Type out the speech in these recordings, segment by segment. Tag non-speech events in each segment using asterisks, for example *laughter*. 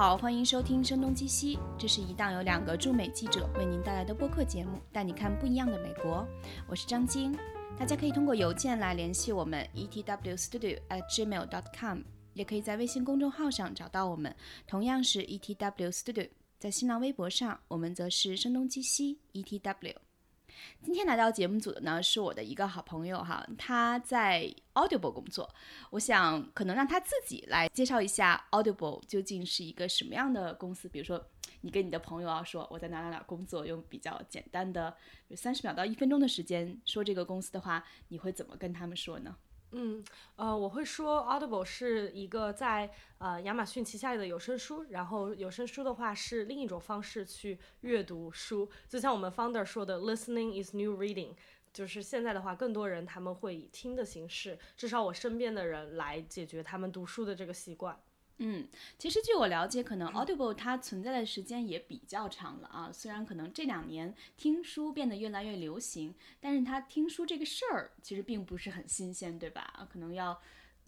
好，欢迎收听《声东击西》，这是一档由两个驻美记者为您带来的播客节目，带你看不一样的美国。我是张晶，大家可以通过邮件来联系我们 etwstudio at gmail dot com，也可以在微信公众号上找到我们，同样是 etwstudio。在新浪微博上，我们则是声东击西 etw。今天来到节目组的呢，是我的一个好朋友哈，他在 Audible 工作。我想可能让他自己来介绍一下 Audible 究竟是一个什么样的公司。比如说，你跟你的朋友啊说我在哪哪哪工作，用比较简单的三十秒到一分钟的时间说这个公司的话，你会怎么跟他们说呢？嗯，呃，我会说 Audible 是一个在呃亚马逊旗下的有声书，然后有声书的话是另一种方式去阅读书，就像我们 founder 说的，listening is new reading，就是现在的话，更多人他们会以听的形式，至少我身边的人来解决他们读书的这个习惯。嗯，其实据我了解，可能 Audible 它存在的时间也比较长了啊。虽然可能这两年听书变得越来越流行，但是它听书这个事儿其实并不是很新鲜，对吧？可能要。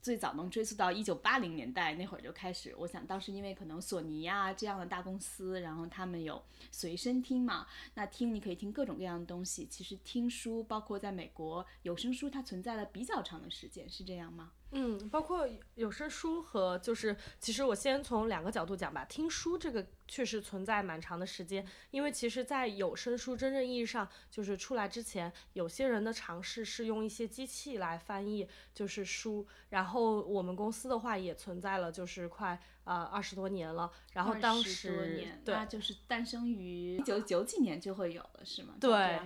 最早能追溯到一九八零年代那会儿就开始，我想当时因为可能索尼啊这样的大公司，然后他们有随身听嘛，那听你可以听各种各样的东西。其实听书，包括在美国有声书，它存在了比较长的时间，是这样吗？嗯，包括有声书和就是，其实我先从两个角度讲吧。听书这个确实存在蛮长的时间，因为其实，在有声书真正意义上就是出来之前，有些人的尝试是用一些机器来翻译就是书，然后我们公司的话也存在了，就是快。呃，二十多年了，然后当时对，就是诞生于一九九几年就会有了，是吗？对，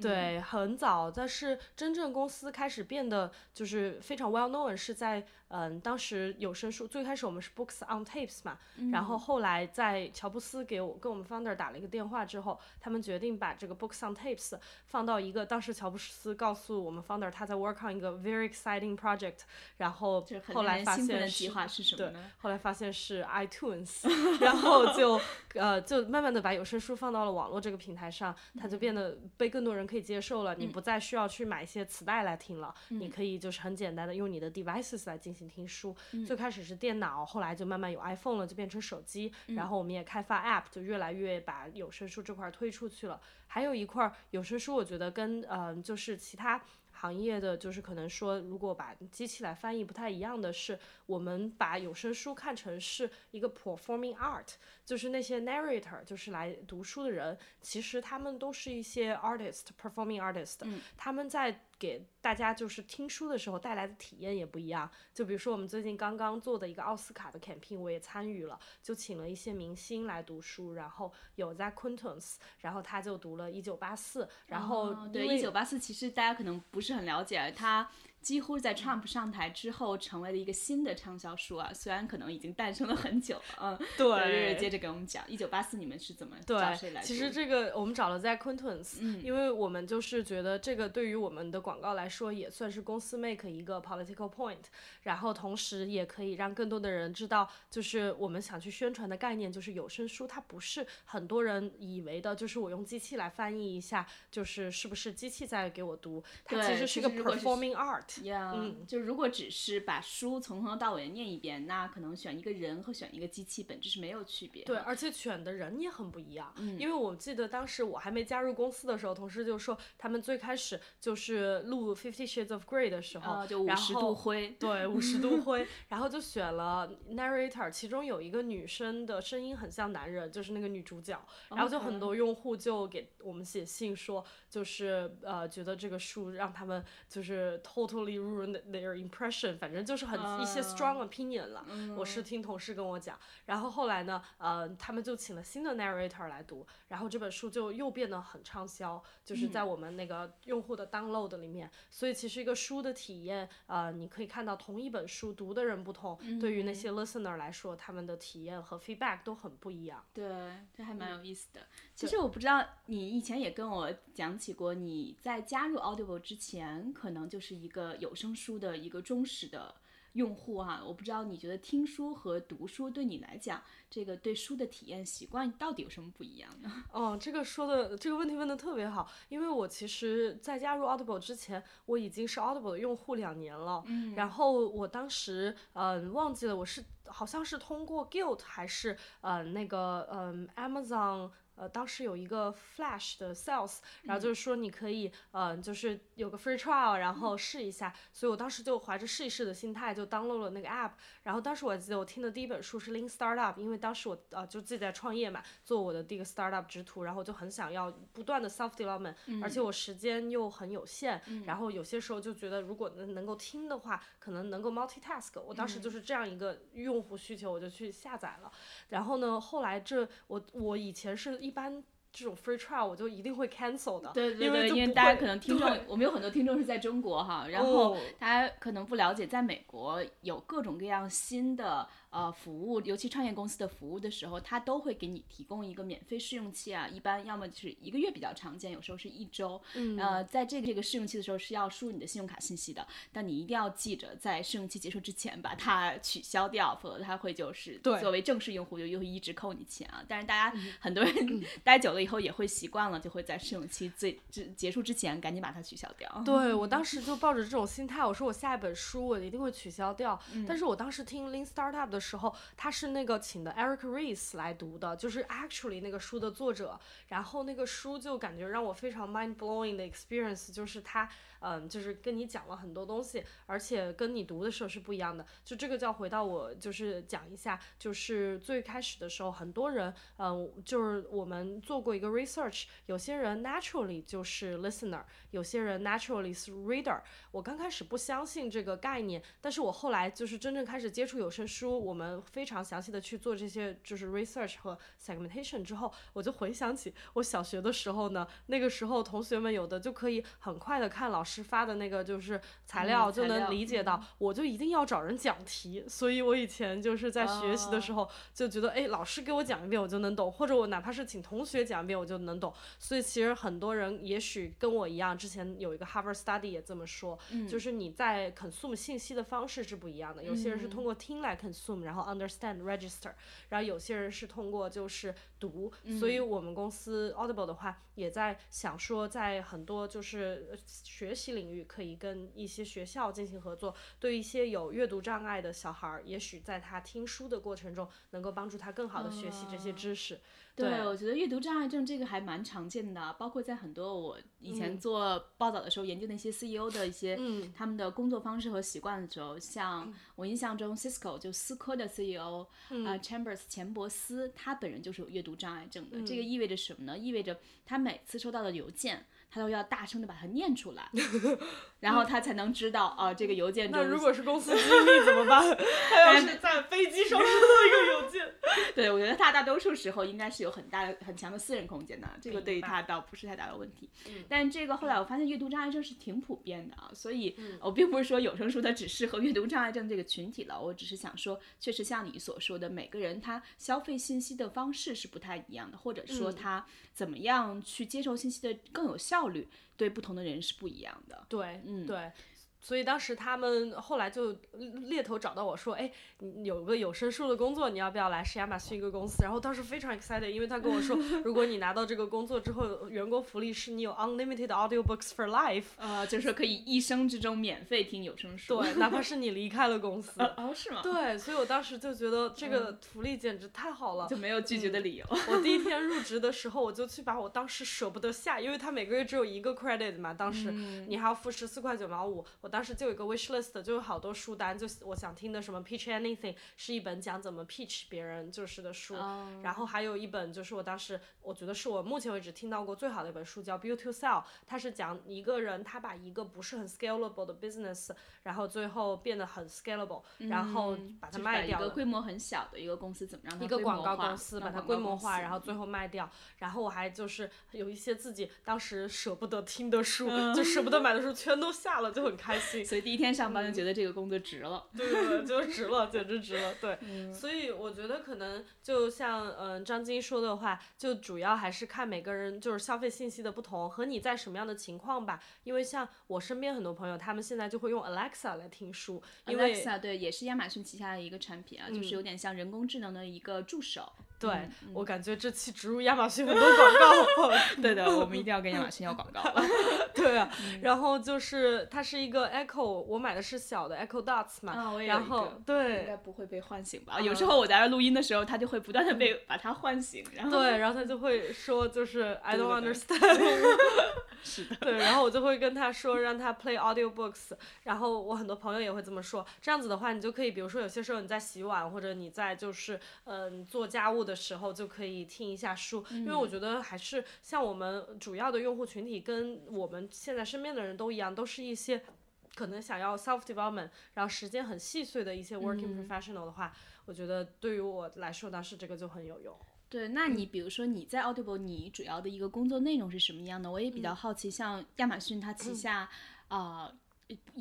对，很早。但是真正公司开始变得就是非常 well known 是在。嗯，当时有声书最开始我们是 books on tapes 嘛，然后后来在乔布斯给我跟我们 founder 打了一个电话之后，他们决定把这个 books on tapes 放到一个当时乔布斯告诉我们 founder 他在 work on 一个 very exciting project，然后后来发现是对，后来发现是 iTunes，*laughs* 然后就呃就慢慢的把有声书放到了网络这个平台上，它就变得被更多人可以接受了，你不再需要去买一些磁带来听了，你可以就是很简单的用你的 devices 来进行。听书，最开始是电脑，后来就慢慢有 iPhone 了，就变成手机。然后我们也开发 App，就越来越把有声书这块推出去了。还有一块有声书，我觉得跟嗯，就是其他行业的，就是可能说，如果把机器来翻译不太一样的是，我们把有声书看成是一个 performing art，就是那些 narrator，就是来读书的人，其实他们都是一些 artist，performing artist，他们在。给大家就是听书的时候带来的体验也不一样。就比如说我们最近刚刚做的一个奥斯卡的 campaign，我也参与了，就请了一些明星来读书，然后有在 Quintus，然后他就读了《一九八四》，然后对《一九八四》其实大家可能不是很了解，他。几乎在 Trump 上台之后，成为了一个新的畅销书啊！虽然可能已经诞生了很久了，嗯，*laughs* 对。瑞瑞接着给我们讲，一九八四你们是怎么找谁来？其实这个我们找了在 Quintus，嗯，因为我们就是觉得这个对于我们的广告来说也算是公司 make 一个 political point，然后同时也可以让更多的人知道，就是我们想去宣传的概念就是有声书，它不是很多人以为的，就是我用机器来翻译一下，就是是不是机器在给我读？它其实是个 performing art。嗯，就如果只是把书从头到尾念一遍，那可能选一个人和选一个机器本质是没有区别。对，而且选的人也很不一样。嗯，因为我记得当时我还没加入公司的时候，同事就说他们最开始就是录 Fifty Shades of Grey 的时候，就五十度灰，对，五十度灰，然后就选了 narrator，其中有一个女生的声音很像男人，就是那个女主角，然后就很多用户就给我们写信说，就是呃觉得这个书让他们就是 totally。ruin their impression，反正就是很一些 strong opinion 了。我是听同事跟我讲，然后后来呢，呃，他们就请了新的 narrator 来读，然后这本书就又变得很畅销，就是在我们那个用户的 download 里面。所以其实一个书的体验，呃，你可以看到同一本书读的人不同，对于那些 listener 来说，他们的体验和 feedback 都很不一样。对，这还蛮有意思的。其实我不知道你以前也跟我讲起过，你在加入 Audible 之前，可能就是一个有声书的一个忠实的用户哈，我不知道你觉得听书和读书对你来讲，这个对书的体验习惯到底有什么不一样呢？*laughs* 哦，这个说的这个问题问的特别好，因为我其实，在加入 Audible 之前，我已经是 Audible 的用户两年了。嗯。然后我当时，嗯，忘记了我是好像是通过 Guild 还是呃那个嗯 Amazon。呃，当时有一个 Flash 的 Sales，然后就是说你可以，嗯，就是有个 Free Trial，然后试一下。所以我当时就怀着试一试的心态就 download 了那个 App。然后当时我记得我听的第一本书是 Lean Startup，因为当时我呃就自己在创业嘛，做我的第一个 Startup 之途，然后就很想要不断的 self development，而且我时间又很有限，然后有些时候就觉得如果能能够听的话，可能能够 multitask。我当时就是这样一个用户需求，我就去下载了。然后呢，后来这我我以前是一。般这种 free trial 我就一定会 cancel 的，对对对，因为大家可能听众，我们有很多听众是在中国哈，然后大家可能不了解，在美国有各种各样新的。呃，服务，尤其创业公司的服务的时候，他都会给你提供一个免费试用期啊。一般要么就是一个月比较常见，有时候是一周。嗯。呃，在这个这个试用期的时候是要输入你的信用卡信息的，但你一定要记着在试用期结束之前把它取消掉，否则它会就是作为正式用户就又一直扣你钱啊。但是大家很多人 *laughs* 待久了以后也会习惯了，就会在试用期最之结束之前赶紧把它取消掉。*laughs* 对我当时就抱着这种心态，我说我下一本书我一定会取消掉。嗯。但是我当时听 Lean Startup 的。时候他是那个请的 Eric Ries 来读的，就是 actually 那个书的作者，然后那个书就感觉让我非常 mind blowing 的 experience，就是他。嗯，就是跟你讲了很多东西，而且跟你读的时候是不一样的。就这个就要回到我，就是讲一下，就是最开始的时候，很多人，嗯，就是我们做过一个 research，有些人 naturally 就是 listener，有些人 naturally 是 reader。我刚开始不相信这个概念，但是我后来就是真正开始接触有声书，我们非常详细的去做这些就是 research 和 segmentation 之后，我就回想起我小学的时候呢，那个时候同学们有的就可以很快的看老师。发的那个就是材料，就能理解到，我就一定要找人讲题，所以我以前就是在学习的时候就觉得，哎，老师给我讲一遍我就能懂，或者我哪怕是请同学讲一遍我就能懂。所以其实很多人也许跟我一样，之前有一个 Harvard Study 也这么说，就是你在 consume 信息的方式是不一样的。有些人是通过听来 consume，然后 understand register，然后有些人是通过就是读。所以我们公司 Audible 的话也在想说，在很多就是学。习领域可以跟一些学校进行合作，对一些有阅读障碍的小孩儿，也许在他听书的过程中，能够帮助他更好的学习这些知识。对，我觉得阅读障碍症这个还蛮常见的，包括在很多我以前做报道的时候，研究那些 CEO 的一些他们的工作方式和习惯的时候，像我印象中 Cisco 就思科的 CEO 啊 Chambers 钱伯斯，他本人就是有阅读障碍症的。这个意味着什么呢？意味着他每次收到的邮件。他都要大声的把它念出来，*laughs* 然后他才能知道啊，这个邮件。那如果是公司机密怎么办？他要 *laughs* 是在飞机上收到一个邮件。*laughs* 对，我觉得他大多数时候应该是有很大的、很强的私人空间的，这个对于他倒不是太大的问题。但这个后来我发现阅读障碍症是挺普遍的啊，所以我并不是说有声书它只适合阅读障碍症这个群体了，我只是想说，确实像你所说的，每个人他消费信息的方式是不太一样的，或者说他怎么样去接受信息的更有效。效率对不同的人是不一样的。对，嗯，对。所以当时他们后来就猎头找到我说，哎，有个有声书的工作，你要不要来？是亚马逊一个公司。然后当时非常 excited，因为他跟我说，*laughs* 如果你拿到这个工作之后，员工福利是你有 unlimited audio books for life，呃，就是说可以一生之中免费听有声书。对，哪怕是你离开了公司。*laughs* 哦，是吗？对，所以我当时就觉得这个福利简直太好了，就没有拒绝的理由。我第一天入职的时候，我就去把我当时舍不得下，因为他每个月只有一个 credit 嘛，当时你还要付十四块九毛五，我当时就有一个 wish。list 就有好多书单，就我想听的什么 Pitch Anything 是一本讲怎么 pitch 别人就是的书，然后还有一本就是我当时我觉得是我目前为止听到过最好的一本书，叫 Build to Sell，它是讲一个人他把一个不是很 scalable 的 business，然后最后变得很 scalable，然后把它卖掉。一个规模很小的一个公司怎么让它一个广告公司把它规模化，然后最后卖掉。然后我还就是有一些自己当时舍不得听的书，就舍不得买的书全都下了，就很开逊。所以第一天上班就觉得这个工作值了。对对对，就值了，简直值了。对，所以我觉得可能就像嗯张晶说的话，就主要还是看每个人就是消费信息的不同和你在什么样的情况吧。因为像我身边很多朋友，他们现在就会用 Alexa 来听书，因为 Alexa 对，也是亚马逊旗下的一个产品啊，就是有点像人工智能的一个助手。对我感觉这期植入亚马逊很多 *laughs* 广告。*laughs* 对的，我们一定要跟亚马逊要广告了。*laughs* 对啊，然后就是它是一个 Echo，我买的是小的 Echo Dots 嘛，啊，我也然后对应该不会被唤醒吧？有时候我在这录音的时候，它就会不断的被把它唤醒，然后对，然后它就会说就是 I don't understand。是的，对，然后我就会跟他说让他 play audiobooks，然后我很多朋友也会这么说。这样子的话，你就可以，比如说有些时候你在洗碗或者你在就是嗯、做家务的时候，就可以听一下书，因为我觉得还是像我们主要的用户群体跟我们现在身边的人都一样，都是一些。可能想要 self development，然后时间很细碎的一些 working professional 的话，我觉得对于我来说，当时这个就很有用。对，那你 *clears throat* 比如说你在 Audible，你主要的一个工作内容是什么样的？我也比较好奇，像亚马逊它旗下啊。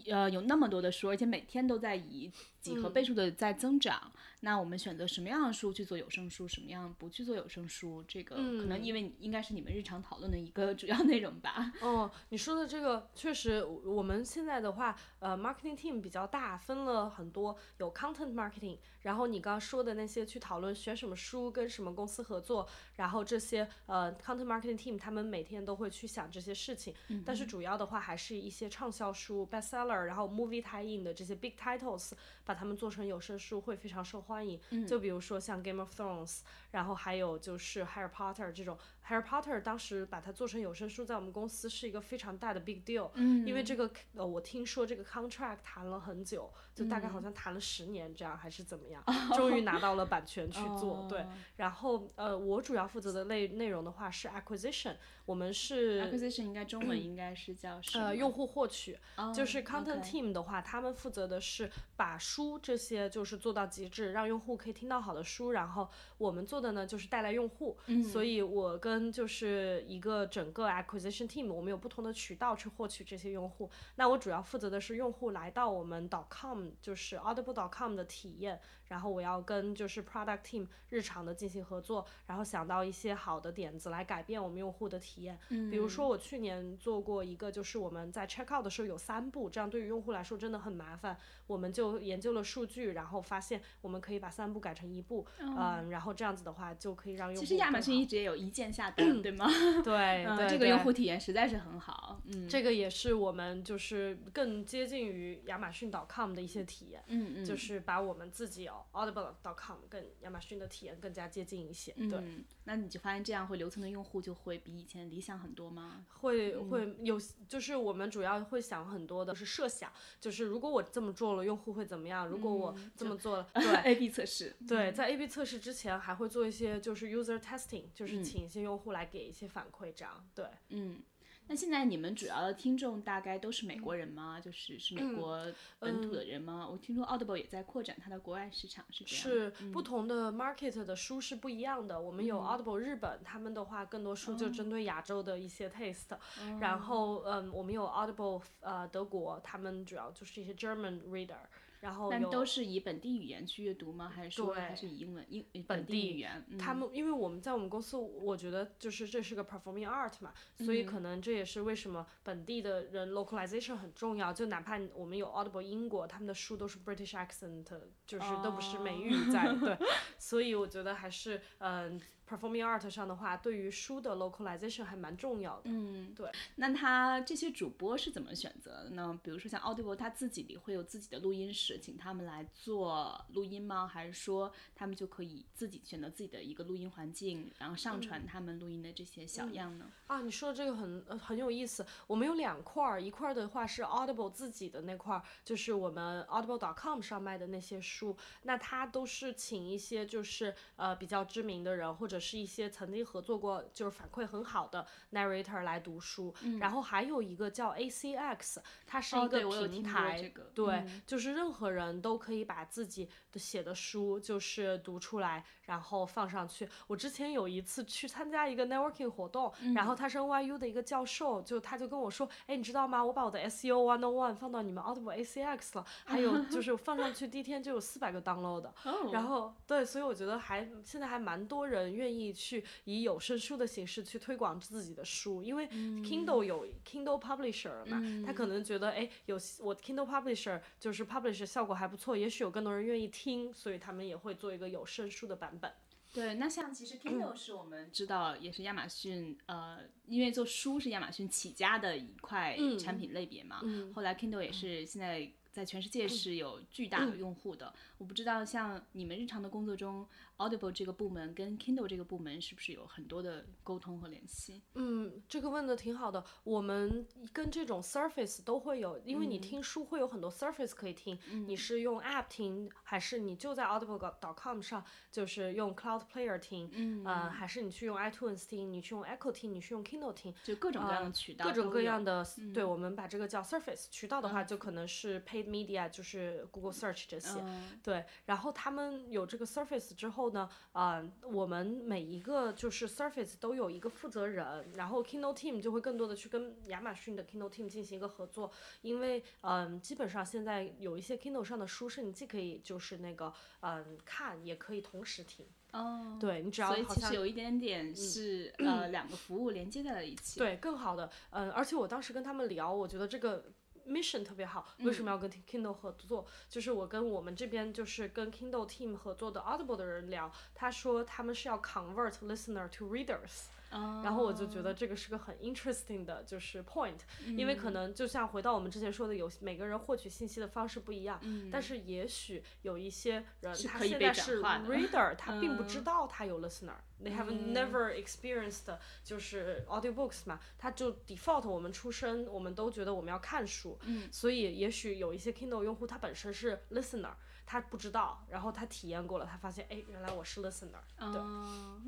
呃，有那么多的书，而且每天都在以几何倍数的在增长。那我们选择什么样的书去做有声书，什么样不去做有声书？这个可能因为应该是你们日常讨论的一个主要内容吧。哦，你说的这个确实，我们现在的话，呃，marketing team 比较大，分了很多，有 content marketing，然后你刚刚说的那些去讨论选什么书，跟什么公司合作，然后这些呃 content marketing team 他们每天都会去想这些事情，但是主要的话还是一些畅销书 bestseller，然后 movie tie in 的这些 big titles，把它们做成有声书会非常受欢迎。就比如说像 Game of Thrones，然后还有就是 Harry Potter 这种。Harry Potter 当时把它做成有声书，在我们公司是一个非常大的 big deal，、嗯因为这个呃，我听说这个 contract 谈了很久，就大概好像谈了十年这样，还是怎么样，终于拿到了版权去做。*laughs* 对，然后呃，我主要负责的内内容的话是 acquisition，我们是 Acquisition 应该中文应该是叫？呃，用户获取，哦就是 content team 的话，他们负责的是把书这些就是做到极致，让用户可以听到好的书，然后我们做的呢就是带来用户，嗯所以我跟就是一个整个 acquisition team，我们有不同的渠道去获取这些用户。那我主要负责的是用户来到我们 .com，就是 audible.com 的体验，然后我要跟就是 product team 日常的进行合作，然后想到一些好的点子来改变我们用户的体验。比如说我去年做过一个，就是我们在 check out 的时候有三步，这样对于用户来说真的很麻烦。我们就研究了数据，然后发现我们可以把三步改成一步，嗯，然后这样子的话就可以让用户其实亚马逊一直也有一键下单，对吗？对 *laughs* 嗯，对这个用户体验实在是很好。嗯这个也是我们就是更接近于亚马逊 .com 的一些体验，嗯嗯，就是把我们自己哦 audible.com 跟亚马逊的体验更加接近一些。对，嗯，那你就发现这样会留存的用户就会比以前理想很多吗？会会有，就是我们主要会想很多的是设想，就是如果我这么做了，用户会怎么样？如果我这么做了，*laughs* 对。A/B 测试，对，在 A/B 测试之前还会做一些就是 user testing，就是请一些用户来给一些反馈，这样对。嗯。那现在你们主要的听众大概都是美国人吗？就是是美国本土的人吗？我听说 Audible 也在扩展它的国外市场，是这样。是不同的 market 的书是不一样的。我们有 Audible 日本，他们的话更多书就针对亚洲的一些 taste，、然后嗯，我们有 Audible 呃德国，他们主要就是一些 German reader，然后但都是以本地语言去阅读吗？还是说还是以英文英本本地地语言？嗯他们因为我们在我们公司，我觉得就是这是个 performing art 嘛，所以可能这也是为什么本地的人 localization 很重要。就哪怕我们有 Audible 英国，他们的书都是 British accent，就是都不是美语在，对，*laughs* 所以我觉得还是嗯、performing art 上的话，对于书的 localization 还蛮重要的。嗯，对。那他这些主播是怎么选择的呢？比如说像 Audible，他自己里会有自己的录音室，请他们来做录音吗？还是说他们就可以自己选择自己的一个录音环境，然后上传他们录音的这些小样呢？啊，你说的这个很呃很有意思。我们有两块儿，一块儿的话是 Audible 自己的那块儿，就是我们 Audible.com 上卖的那些书，那它都是请一些就是呃比较知名的人，或者者是一些曾经合作过就是反馈很好的 narrator 来读书。然后还有一个叫 ACX，它是一个平台，对，就是任何人都可以把自己的写的书就是读出来，然后放上去。我之前有一次去参加一个 networking 活动，然后他是 NYU 的一个教授，就他就跟我说，哎，你知道吗？我把我的 SEO One on One 放到你们 Audible ACX 了，还有就 *laughs* 是放上去第一天就有四百个 download，然后对，所以我觉得还现在还蛮多人愿意去以有声书的形式去推广自己的书，因为 Kindle 有 Kindle Publisher 嘛，他可能觉得哎，有我 Kindle Publisher 就是 Publisher 效果还不错，也许有更多人愿意听，所以他们也会做一个有声书的版本。对，那像其实 Kindle *clears throat* 是我们知道也是亚马逊呃，因为做书是亚马逊起家的一块产品类别嘛，后来 Kindle 也是现在。在全世界是有巨大的用户的。我不知道像你们日常的工作中，Audible 这个部门跟 Kindle 这个部门是不是有很多的沟通和联系？嗯，这个问的挺好的。我们跟这种 Surface 都会有，因为你听书会有很多 Surface 可以听。你是用 App 听，还是你就在 Audible.com 上就是用 Cloud Player 听？嗯，呃，还是你去用 iTunes 听，你去用 Echo 听，你去用 Kindle 听，就各种各样的渠道，各种各样的。对，我们把这个叫 Surface 渠道的话，就可能是 Paid。Media 就是 Google Search 这些，对，然后他们有这个 Surface 之后呢，啊，我们每一个就是 Surface 都有一个负责人，然后 Kindle Team 就会更多的去跟亚马逊的 Kindle Team 进行一个合作，因为嗯，基本上现在有一些 Kindle 上的书是你既可以就是那个嗯看，也可以同时听。哦，对你只要所以其实有一点点是呃 *clears throat* 两个服务连接在了一起。对，更好的，嗯，而且我当时跟他们聊，我觉得这个。Mission 特别好，为什么要跟 Kindle 合作？就是我跟我们这边就是跟 Kindle team 合作的 Audible 的人聊，他说他们是要 convert listener to readers，然后我就觉得这个是个很 interesting 的，就是 point，因为可能就像回到我们之前说的，有每个人获取信息的方式不一样，但是也许有一些人他现在是 reader，他并不知道他有 listener。They have never experienced 就是 audiobooks 嘛，它就 default 我们出生，我们都觉得我们要看书，所以也许有一些 Kindle 用户他本身是 listener，他不知道，然后他体验过了，他发现哎，原来我是 listener。对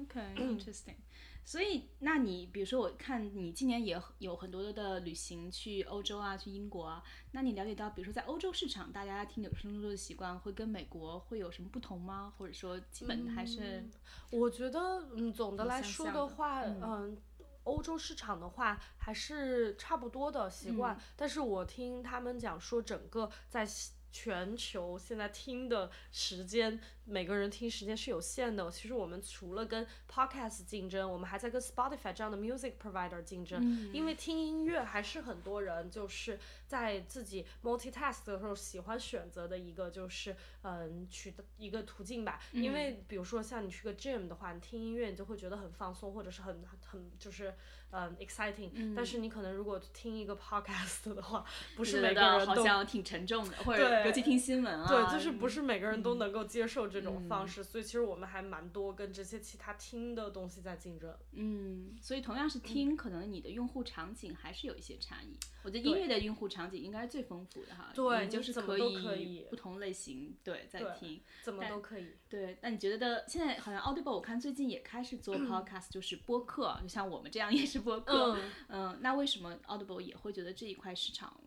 ，OK，interesting。所以，那你比如说，我看你今年也有很多的旅行，去欧洲啊，去英国啊。那你了解到，比如说在欧洲市场，大家听有声书的习惯会跟美国会有什么不同吗？或者说，基本还是？我觉得，嗯，总的来说的话，嗯，欧洲市场的话还是差不多的习惯。但是我听他们讲说，整个在全球现在听的时间。每个人听时间是有限的。其实我们除了跟 podcast 竞争，我们还在跟 Spotify 这样的 music provider 竞争。因为听音乐还是很多人就是在自己 multitask 的时候喜欢选择的一个就是嗯取的一个途径吧。因为比如说像你去个 gym 的话，你听音乐你就会觉得很放松，或者是很很就是嗯 exciting。但是你可能如果听一个 podcast 的话，不是每个人都好像挺沉重的，或者尤其听新闻啊，对，就是不是每个人都能够接受。这种方式，所以其实我们还蛮多跟这些其他听的东西在竞争。嗯，所以同样是听，可能你的用户场景还是有一些差异。我觉得音乐的用户场景应该是最丰富的哈，对，就是可以不同类型对在听，怎么都可以。对，那你觉得现在好像 Audible 我看最近也开始做 podcast，就是播客，就像我们这样也是播客。嗯，那为什么 Audible 也会觉得这一块市场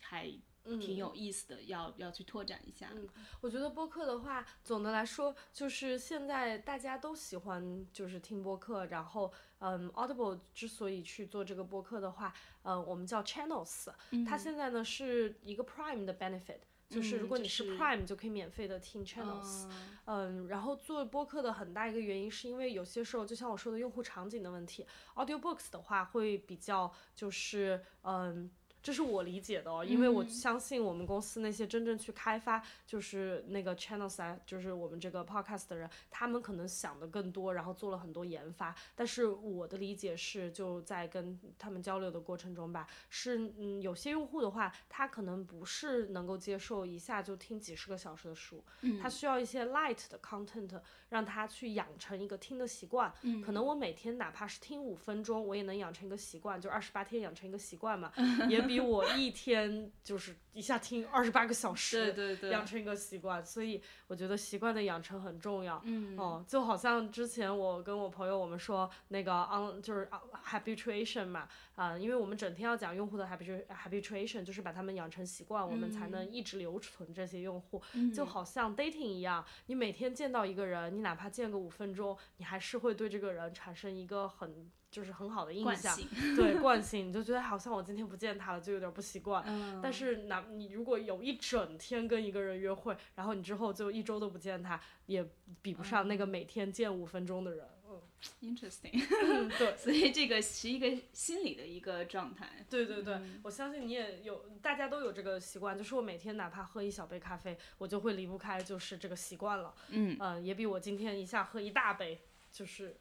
还？挺有意思的，要要去拓展一下。嗯，我觉得播客的话，总的来说就是现在大家都喜欢就是听播客，然后嗯，Audible 之所以去做这个播客的话，嗯，我们叫 Channels，它现在呢是一个 Prime 的 benefit，就是如果你是 Prime 就可以免费的听 Channels。嗯，然后做播客的很大一个原因是因为有些时候就像我说的用户场景的问题，Audiobooks 的话会比较就是嗯。这是我理解的哦，因为我相信我们公司那些真正去开发就是那个 channels，就是我们这个 podcast 的人，他们可能想的更多，然后做了很多研发。但是我的理解是，就在跟他们交流的过程中吧，是嗯，有些用户的话，他可能不是能够接受一下就听几十个小时的书，他需要一些 light 的 content，让他去养成一个听的习惯。可能我每天哪怕是听五分钟，我也能养成一个习惯，就二十八天养成一个习惯嘛，*laughs* 也比。比我一天就是一下听二十八个小时，对对养成一个习惯。所以我觉得习惯的养成很重要。嗯，哦，就好像之前我跟我朋友我们说那个 on 就是 habituation 嘛，啊、因为我们整天要讲用户的 habitu habituation，就是把他们养成习惯，我们才能一直留存这些用户。就好像 dating 一样，你每天见到一个人，你哪怕见个五分钟，你还是会对这个人产生一个很就是很好的印象，惯，*laughs* 对惯性，你就觉得好像我今天不见他了，就有点不习惯。嗯，但是哪你如果有一整天跟一个人约会，然后你之后就一周都不见他，也比不上那个每天见五分钟的人。嗯 interesting，嗯，对。*laughs* 所以这个是一个心理的一个状态。对对对，我相信你也有，大家都有这个习惯，就是我每天哪怕喝一小杯咖啡，我就会离不开就是这个习惯了。嗯嗯，也比我今天一下喝一大杯，就是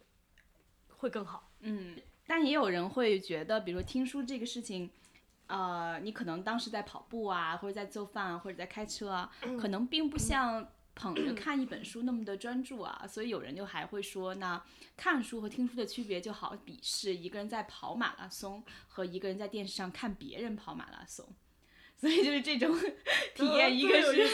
会更好。嗯，但也有人会觉得，比如说听书这个事情。呃，你可能当时在跑步啊，或者在做饭啊，或者在开车啊，可能并不像捧着看一本书那么的专注啊，所以有人就还会说，那看书和听书的区别就好比是一个人在跑马拉松和一个人在电视上看别人跑马拉松，所以就是这种 *laughs* 体验，一个是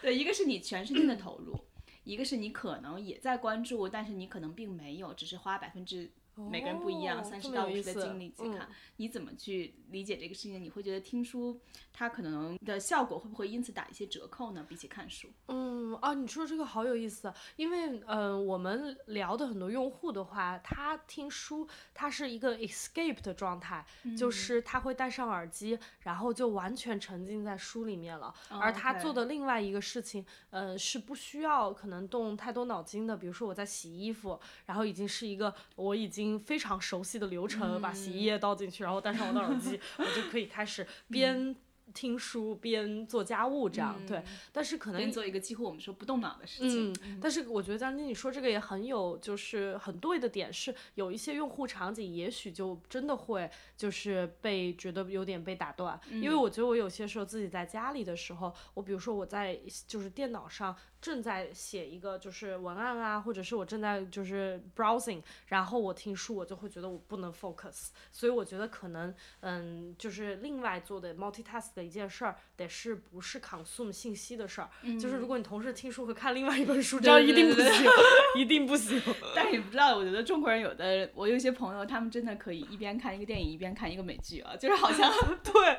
对，一个是你全身心的投入，一个是你可能也在关注，但是你可能并没有，只是花百分之每个人不一样，哦三十到五十的经历去嗯看，你怎么去理解这个事情？你会觉得听书它可能的效果会不会因此打一些折扣呢？比起看书，嗯啊，你说这个好有意思，因为嗯、呃我们聊的很多用户的话，他听书，他是一个 escape 的状态，就是他会戴上耳机，然后就完全沉浸在书里面了。而他做的另外一个事情，呃，是不需要可能动太多脑筋的，比如说我在洗衣服，然后已经是一个我已经非常熟悉的流程，把洗衣液倒进去，然后戴上我的耳机，我就可以开始边听书边做家务这样。对，但是可能边做一个几乎我们说不动脑的事情。嗯，但是我觉得张晶你说这个也很有，就是很对的点是，有一些用户场景也许就真的会就是被觉得有点被打断，因为我觉得我有些时候自己在家里的时候，我比如说我在就是电脑上正在写一个就是文案啊，或者是我正在就是 browsing，然后我听书，我就会觉得我不能 focus，所以我觉得可能嗯，就是另外做的 multitask 的一件事儿，得是不是 consume 信息的事儿，就是如果你同时听书和看另外一本书，这样一定不行，一定不行。*laughs* 但是也不知道，我觉得中国人有的，我有一些朋友，他们真的可以一边看一个电影一边看一个美剧啊，就是好像 *laughs* 对，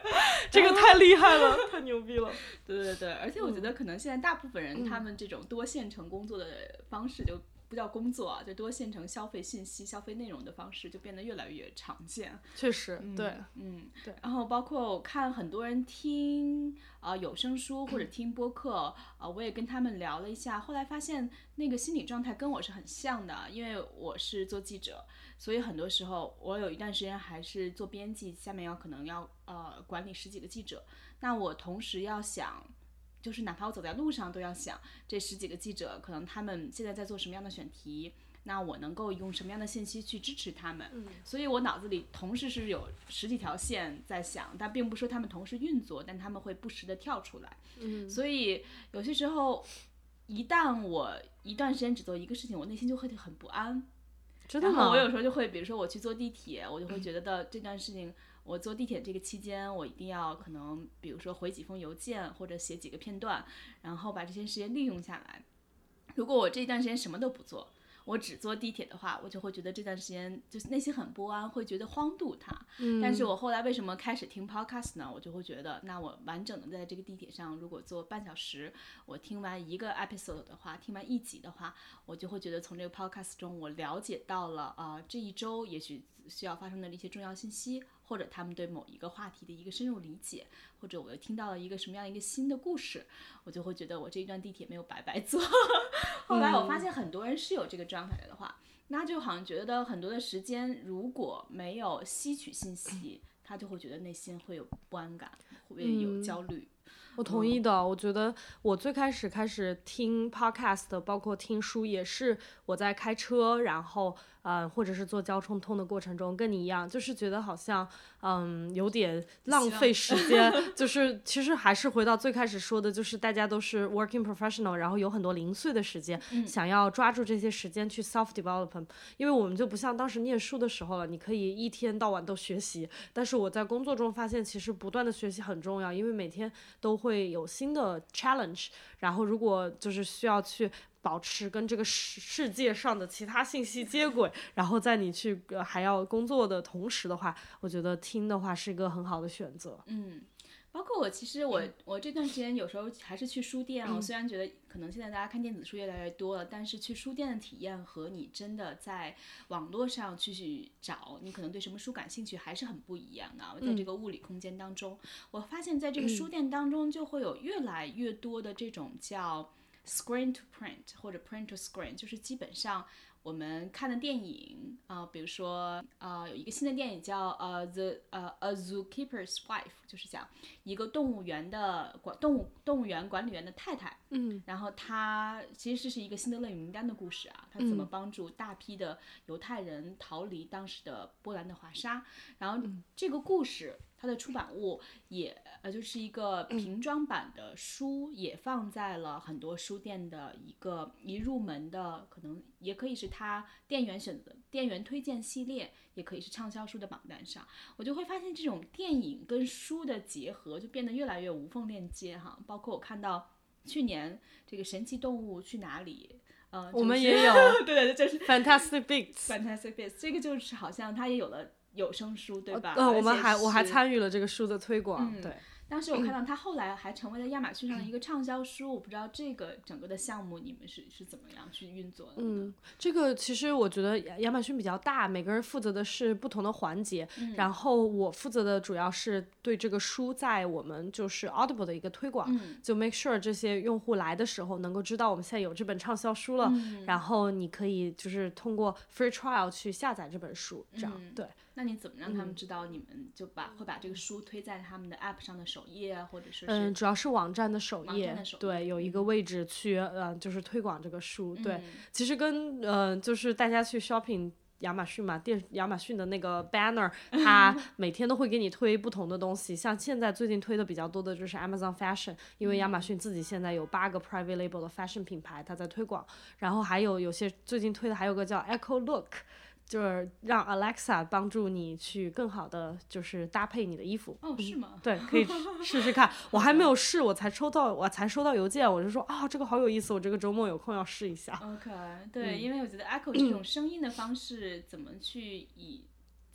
这个太厉害了，太牛逼了。对对对，而且我觉得可能现在大部分人他们这种多线程工作的方式就。不叫工作啊，就多线程消费信息、消费内容的方式就变得越来越常见。确实，对，嗯，对。然后包括我看很多人听啊、呃有声书或者 *clears throat* 听播客，啊、呃，我也跟他们聊了一下，后来发现那个心理状态跟我是很像的，因为我是做记者，所以很多时候我有一段时间还是做编辑，下面要可能要呃管理十几个记者，那我同时要想。就是哪怕我走在路上，都要想这十几个记者可能他们现在在做什么样的选题，那我能够用什么样的信息去支持他们？所以我脑子里同时是有十几条线在想，但并不是说他们同时运作，但他们会不时的跳出来。嗯，所以有些时候，一旦我一段时间只做一个事情，我内心就会很不安。真的吗？然后我有时候就会，比如说我去坐地铁，我就会觉得到这段事情，我坐地铁这个期间，我一定要可能，比如说回几封邮件或者写几个片段，然后把这些时间利用下来。如果我这段时间什么都不做，我只坐地铁的话，我就会觉得这段时间就是内心很不安，会觉得荒度它。嗯但是我后来为什么开始听 podcast 呢？我就会觉得，那我完整的在这个地铁上，如果坐半小时，我听完一个 episode 的话，听完一集的话，我就会觉得从这个 podcast 中，我了解到了啊、呃这一周也许需要发生的一些重要信息，或者他们对某一个话题的一个深入理解，或者我又听到了一个什么样一个新的故事，我就会觉得我这一段地铁没有白白坐。*laughs* 后来我发现很多人是有这个状态的话，那就好像觉得很多的时间如果没有吸取信息，他就会觉得内心会有不安感，会有焦虑。我同意的，我觉得我最开始开始听 podcast，包括听书，也是我在开车，然后呃，或者是做交通通的过程中，跟你一样，就是觉得好像嗯有点浪费时间，*laughs* 就是其实还是回到最开始说的，就是大家都是 working professional，然后有很多零碎的时间，想要抓住这些时间去 self development，因为我们就不像当时念书的时候了，你可以一天到晚都学习，但是我在工作中发现，其实不断的学习很重要，因为每天都会有新的 challenge，然后如果就是需要去。保持跟这个世世界上的其他信息接轨，*laughs* 然后在你去还要工作的同时的话，我觉得听的话是一个很好的选择。嗯，包括我，其实我我这段时间有时候还是去书店。我虽然觉得可能现在大家看电子书越来越多了，但是去书店的体验和你真的在网络上去找，你可能对什么书感兴趣还是很不一样的。在这个物理空间当中，我发现在这个书店当中就会有越来越多的这种叫。Screen to print 或者 print to screen，就是基本上我们看的电影啊，比如说啊，有一个新的电影叫呃 The 呃 A Zookeeper's Wife，就是讲一个动物园的管动物动物园管理员的太太，嗯，然后她其实这是一个辛德勒名单的故事啊，她怎么帮助大批的犹太人逃离当时的波兰的华沙，然后这个故事。它的出版物也呃就是一个平装版的书，也放在了很多书店的一个一入门的，可能也可以是它店员选择店员推荐系列，也可以是畅销书的榜单上。我就会发现这种电影跟书的结合就变得越来越无缝链接哈。包括我看到去年这个神奇动物去哪里，呃，我们也有，*laughs* 对，就是 Fantastic Beasts，Fantastic Beasts，这个就是好像它也有了。有声书对吧？嗯，我们还我还参与了这个书的推广，对。当时我看到它后来还成为了亚马逊上的一个畅销书，我不知道这个整个的项目你们是是怎么样去运作的？嗯，这个其实我觉得亚马逊比较大，每个人负责的是不同的环节。然后我负责的主要是对这个书在我们就是 Audible 的一个推广，就 make sure 这些用户来的时候能够知道我们现在有这本畅销书了，然后你可以就是通过 free trial 去下载这本书，这样对。那你怎么让他们知道你们就把会把这个书推在他们的 app 上的首页啊，或者是嗯，主要是网站的首页，对，有一个位置去呃，就是推广这个书。对，其实跟呃，就是大家去 shopping 亚马逊嘛，电亚马逊的那个 banner，*laughs* 它每天都会给你推不同的东西。像现在最近推的比较多的就是 Amazon Fashion，因为亚马逊自己现在有八个 private label 的 fashion 品牌，它在推广。然后还有有些最近推的还有个叫 Echo Look。就是让 Alexa 帮助你去更好的就是搭配你的衣服。哦，是吗？对，可以试 *laughs* 试看。我还没有试，我才收到，我才收到邮件，我就说啊，这个好有意思，我这个周末有空要试一下。OK，对，因为我觉得 Echo 这种声音的方式，怎么去以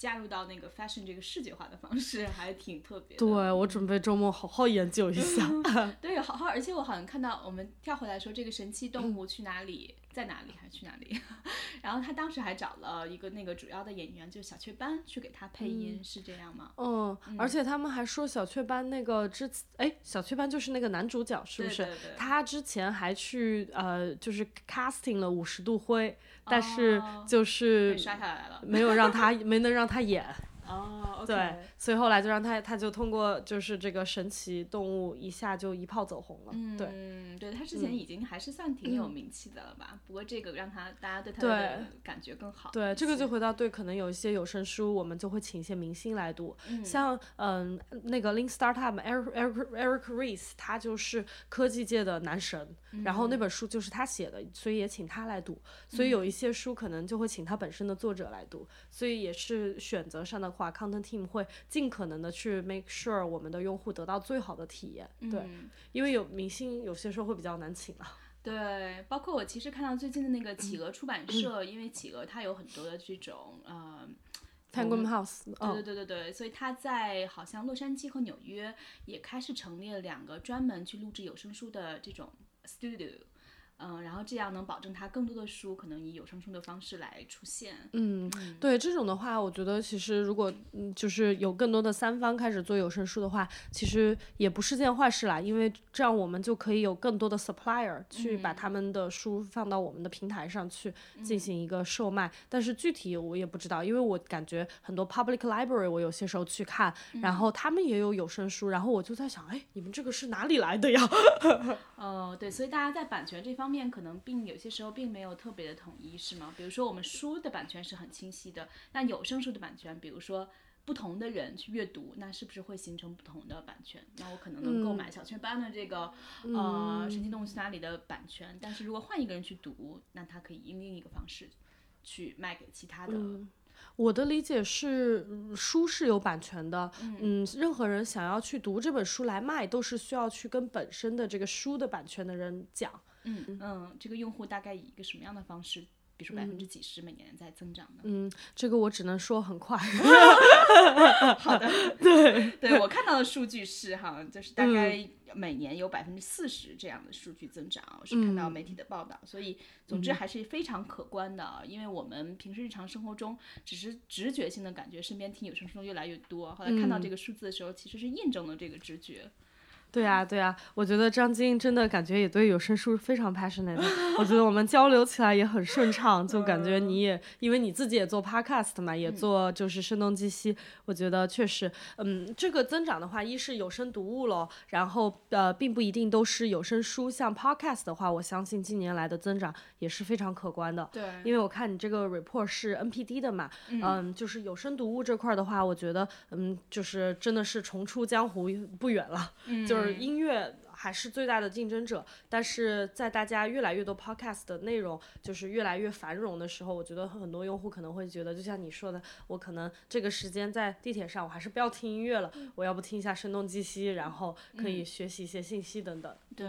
加入到那个 fashion 这个视觉化的方式，还挺特别。对，我准备周末好好研究一下。*laughs* 对，好好，而且我好像看到，我们跳回来说这个神奇动物去哪里。在哪里还是去哪里？*laughs* 然后他当时还找了一个那个主要的演员，就是小雀斑去给他配音，是这样吗？嗯，而且他们还说小雀斑那个之哎，小雀斑就是那个男主角，是不是？他之前还去呃，就是 casting 了五十度灰，但是就是刷下来了，没有让他 *laughs* 没能让他演。哦，对，所以后来就让他，他就通过就是这个神奇动物一下就一炮走红了。对，嗯，对他之前已经还是算挺有名气的了吧？不过这个让他大家对他的感觉更好。对，这个就回到对，可能有一些有声书，我们就会请一些明星来读，像嗯那个 Link Startup Eric Eric Eric Ries，他就是科技界的男神，然后那本书就是他写的，所以也请他来读。所以有一些书可能就会请他本身的作者来读，所以也是选择上的话。Content Team 会尽可能的去 make sure 我们的用户得到最好的体验，对，因为有明星有些时候会比较难请啊。对，包括我其实看到最近的那个企鹅出版社，因为企鹅它有很多的这种呃，Penguin House，对对对对对，所以它在好像洛杉矶和纽约也开始成立了两个专门去录制有声书的这种ストゥードゥ。嗯，然后这样能保证它更多的书可能以有声书的方式来出现。嗯，对这种的话，我觉得其实如果嗯就是有更多的三方开始做有声书的话，其实也不是件坏事啦，因为这样我们就可以有更多的 supplier 去把他们的书放到我们的平台上去进行一个售卖。但是具体我也不知道，因为我感觉很多 public library 我有些时候去看，然后他们也有有声书，然后我就在想，哎，你们这个是哪里来的呀？*laughs* 哦，对，所以大家在版权这方。方面可能并有些时候并没有特别的统一，是吗？比如说我们书的版权是很清晰的，那有声书的版权，比如说不同的人去阅读，那是不是会形成不同的版权？那我可能能购买小雀斑的这个、呃《神奇动物去哪里》的版权，但是如果换一个人去读，那他可以以另一个方式去卖给其他的。我的理解是，嗯书是有版权的，嗯，任何人想要去读这本书来卖，都是需要去跟本身的这个书的版权的人讲。嗯嗯，这个用户大概以一个什么样的方式，比如说百分之几十每年在增长呢？嗯，这个我只能说很快。*laughs* 好的，*laughs* 对对，我看到的数据是哈，就是大概每年有百分之四十这样的数据增长，我是看到媒体的报道，所以总之还是非常可观的啊。因为我们平时日常生活中只是直觉性的感觉身边听有声书越来越多，后来看到这个数字的时候，其实是印证了这个直觉。对啊，对啊，我觉得张晶真的感觉也对有声书非常 passionate，我觉得我们交流起来也很顺畅，就感觉你也因为你自己也做 podcast 嘛，也做就是声东击西，我觉得确实，嗯，这个增长的话，一是有声读物咯，然后呃，并不一定都是有声书，像 podcast 的话，我相信近年来的增长也是非常可观的。对，因为我看你这个 report 是 NPD 的嘛，嗯，就是有声读物这块儿的话，我觉得嗯，就是真的是重出江湖不远了，就是音乐还是最大的竞争者，但是在大家越来越多 podcast 的内容就是越来越繁荣的时候，我觉得很多用户可能会觉得，就像你说的，我可能这个时间在地铁上，我还是不要听音乐了，我要不听一下声东击西，然后可以学习一些信息等等。对。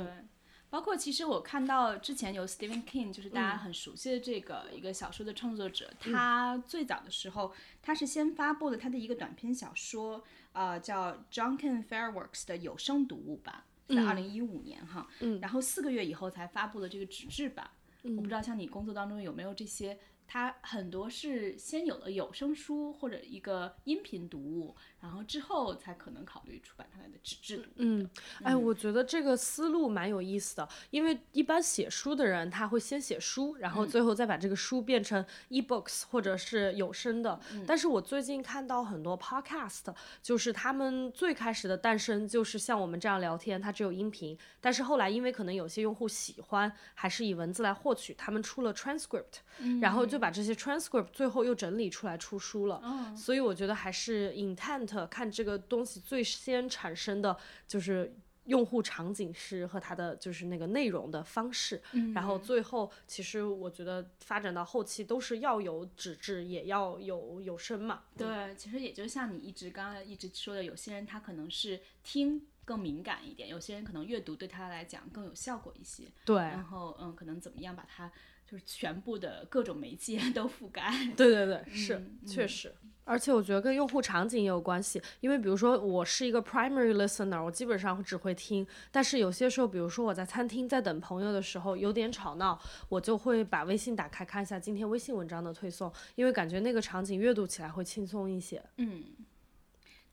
包括其实我看到之前有 Stephen King，就是大家很熟悉的这个一个小说的创作者，他最早的时候他是先发布了他的一个短篇小说，呃，叫 Drunken Fireworks 的有声读物吧，在二零一五年哈，然后四个月以后才发布了这个纸质版。我不知道像你工作当中有没有这些，它很多是先有了有声书或者一个音频读物，然后之后才可能考虑出版它的纸质读。嗯，哎，我觉得这个思路蛮有意思的，因为一般写书的人他会先写书，然后最后再把这个书变成 e-books 或者是有声的。但是我最近看到很多 podcast，就是他们最开始的诞生就是像我们这样聊天，它只有音频，但是后来因为可能有些用户喜欢，还是以文字来获取，他们出了 transcript，、然后就把这些 transcript 最后又整理出来出书了。所以我觉得还是 intent 看这个东西最先产生的就是用户场景是和它的就是那个内容的方式，然后最后其实我觉得发展到后期都是要有纸质，也要有有声嘛。对，其实也就像你一直刚刚一直说的，有些人他可能是听更敏感一点，有些人可能阅读对他来讲更有效果一些。对，然后嗯，可能怎么样把它就是全部的各种媒介 *laughs* 都覆盖。对对对，是、确实。而且我觉得跟用户场景也有关系，因为比如说我是一个 primary listener，我基本上只会听，但是有些时候，比如说我在餐厅在等朋友的时候有点吵闹，我就会把微信打开看一下今天微信文章的推送，因为感觉那个场景阅读起来会轻松一些。嗯，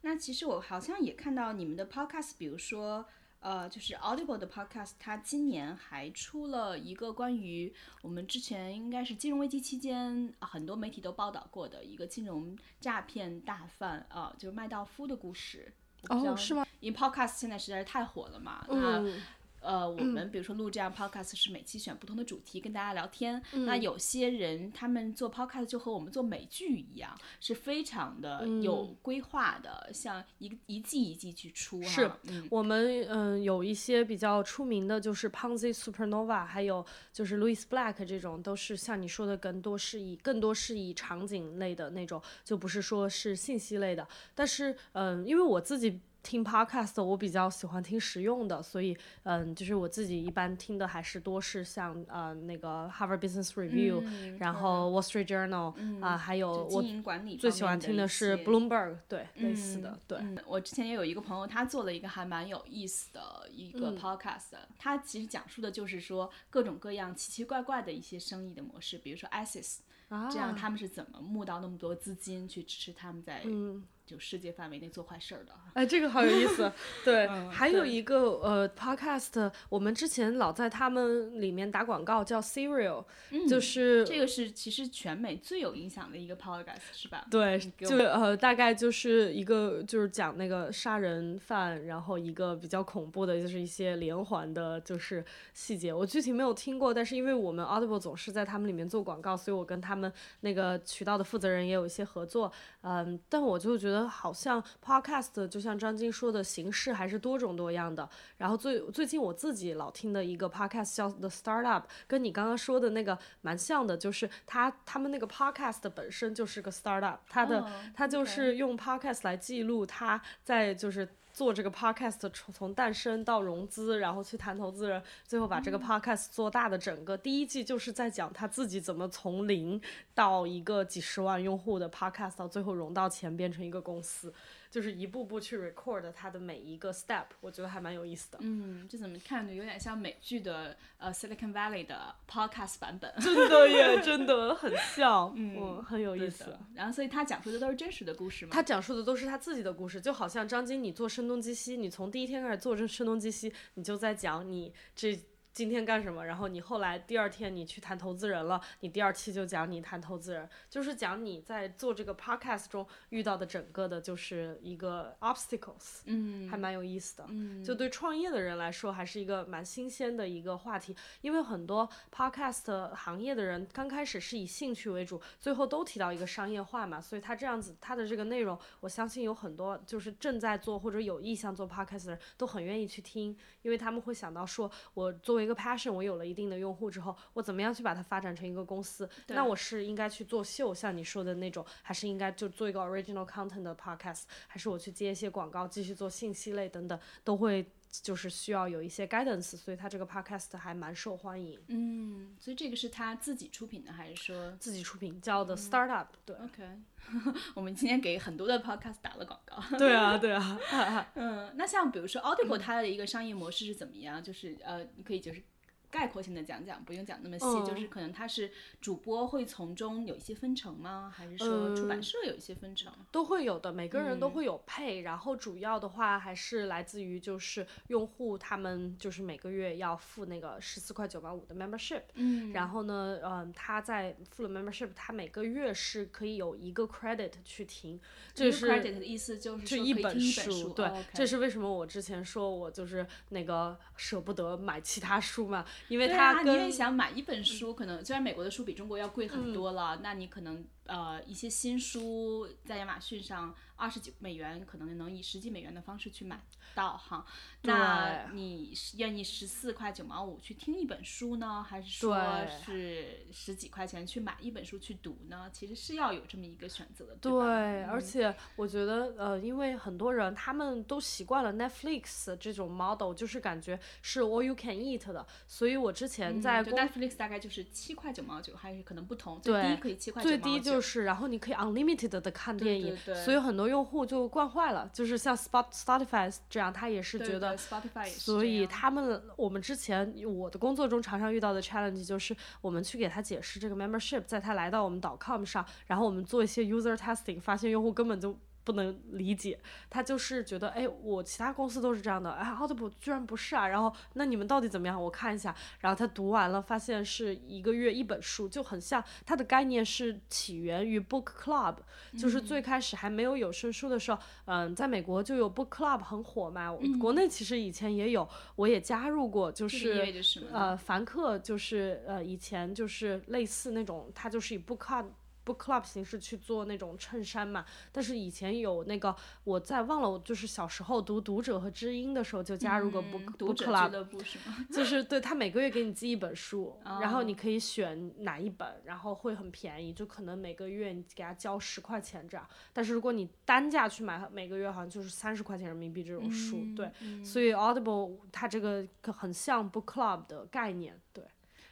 那其实我好像也看到你们的 podcast，比如说。呃，就是 Audible 的 podcast，它今年还出了一个关于我们之前应该是金融危机期间、啊很多媒体都报道过的一个金融诈骗大犯啊、呃就是麦道夫的故事。哦是吗？因为 podcast 现在实在是太火了嘛，那嗯呃，我们比如说录这样 podcast 是每期选不同的主题跟大家聊天。那有些人他们做 podcast 就和我们做美剧一样，是非常的有规划的，像一个一季一季去出哈。是嗯，我们嗯有一些比较出名的，就是 Ponzi Supernova，还有就是 Louis Black 这种，都是像你说的，更多是以更多是以场景类的那种，就不是说是信息类的。但是嗯，因为我自己。听 podcast 我比较喜欢听实用的，所以嗯，就是我自己一般听的还是多是像呃那个 Harvard Business Review，、嗯然后 Wall Street Journal 啊、还有经营管理最喜欢听的是 Bloomberg，对，类似的，对。嗯，我之前也有一个朋友，他做了一个还蛮有意思的一嗯个 podcast，、他其实讲述的就是说各种各样奇奇怪怪的一些生意的模式，比如说 ISIS。这样他们是怎么募到那么多资金去支持他们在嗯就世界范围内做坏事儿的？哎，这个好有意思。*laughs* 对，嗯还有一个呃，podcast，我们之前老在他们里面打广告，叫 Serial，、就是嗯这个是其实全美最有影响的一个 podcast 是吧？对，就呃，大概就是一个就是讲那个杀人犯，然后一个比较恐怖的，就是一些连环的，就是细节。我具体没有听过，但是因为我们 Audible 总是在他们里面做广告，所以我跟他们那个渠道的负责人也有一些合作。嗯，但我就觉得好像 podcast 就像张晶说的，形式还是多种多样的。然后最最近我自己老听的一个 podcast 叫 The Startup，跟你刚刚说的那个蛮像的，就是他他们那个 podcast 本身就是个 startup，它的、哦它就是用 podcast 来记录他在就是。做这个 podcast 从从诞生到融资，然后去谈投资人，最后把这个 podcast 做大的整个第一季就是在讲他自己怎么从零到一个几十万用户的 podcast，到最后融到钱变成一个公司，就是一步步去 record 他的每一个 step，我觉得还蛮有意思的。嗯，这怎么看着？有点像美剧的呃 Silicon Valley 的 podcast 版本。*laughs* 真的耶，真的很像，嗯，很有意思。然后，所以他讲述的都是真实的故事吗？他讲述的都是他自己的故事，就好像张晶，你做东击西，你从第一天开始做这声东击西，你就在讲你这今天干什么，然后你后来第二天你去谈投资人了，你第二期就讲你谈投资人，就是讲你在做这个 podcast 中遇到的整个的就是一个 obstacles，嗯，还蛮有意思的。嗯，就对创业的人来说，还是一个蛮新鲜的一个话题，因为很多 podcast 行业的人刚开始是以兴趣为主，最后都提到一个商业化嘛，所以他这样子他的这个内容，我相信有很多就是正在做或者有意向做 podcast 的人都很愿意去听，因为他们会想到说，我作为一个 passion，我有了一定的用户之后，我怎么样去把它发展成一个公司？那我是应该去做秀，像你说的那种，还是应该就做一个 original content 的 podcast，还是我去接一些广告，继续做信息类等等，都会就是需要有一些 guidance，所以他这个 podcast 还蛮受欢迎。嗯，所以这个是他自己出品的，还是说自己出品叫的 startup，、对，OK？*laughs* 我们今天给很多的 podcast 打了广告。对啊，对啊，*laughs* 嗯，那像比如说 Audible 它的一个商业模式是怎么样？就是呃，你可以就是概括性的讲讲，不用讲那么细。嗯就是可能它是主播会从中有一些分成吗？还是说出版社有一些分成？都会有的，每个人都会有配，然后主要的话还是来自于就是用户他们就是每个月要付那个十四块九毛五的 membership，嗯然后呢，嗯，他在付了 membership，他每个月是可以有一个 credit 去听，这这个是 credit 的意思就是就说一本书，对，哦这是为什么我之前说我就是那个舍不得买其他书嘛，因为他啊，它跟、你也想买一本书，可能虽然美国的书比中国要贵很多了，那你可能呃一些新书在亚马逊上二十几美元，可能能以十几美元的方式去买到哈。那你是愿意十四块九毛五去听一本书呢，还是说是十几块钱去买一本书去读呢？其实是要有这么一个选择的，对，吧？而且我觉得，呃，因为很多人他们都习惯了 Netflix 这种 model，就是感觉是 all you can eat 的，所以我之前在嗯、Netflix 大概就是七块九毛九，还是可能不同，最低可以七块九毛九。低就是，然后你可以 unlimited 的看电影，对对所以很多用户就惯坏了，就是像 Spot Spotify 这样，他也是觉得所以他们，我们之前我的工作中常常遇到的 challenge 就是，我们去给他解释这个 membership，在他来到我们 .com 上，然后我们做一些 user testing，发现用户根本就不能理解，他就是觉得，哎，我其他公司都是这样的，哎，Audible 居然不是啊，然后那你们到底怎么样？我看一下，然后他读完了，发现是一个月一本书，就很像它的概念是起源于 book club，就是最开始还没有有声书的时候，嗯，在美国就有 book club 很火嘛，国内其实以前也有，我也加入过，就这个意味着什么？呃，凡客就是呃，以前就是类似那种，它就是以 book club book club 形式去做那种衬衫嘛。但是以前有那个，我在忘了，我就是小时候读读者和知音的时候就加入过 book、嗯 book club？*laughs* 就是对他每个月给你寄一本书，然后哦你可以选哪一本，然后会很便宜，就可能每个月你给他交十块钱这样。但是如果你单价去买，每个月好像就是三十块钱人民币这种书，嗯对。所以 Audible 它这个很像 book club 的概念，对。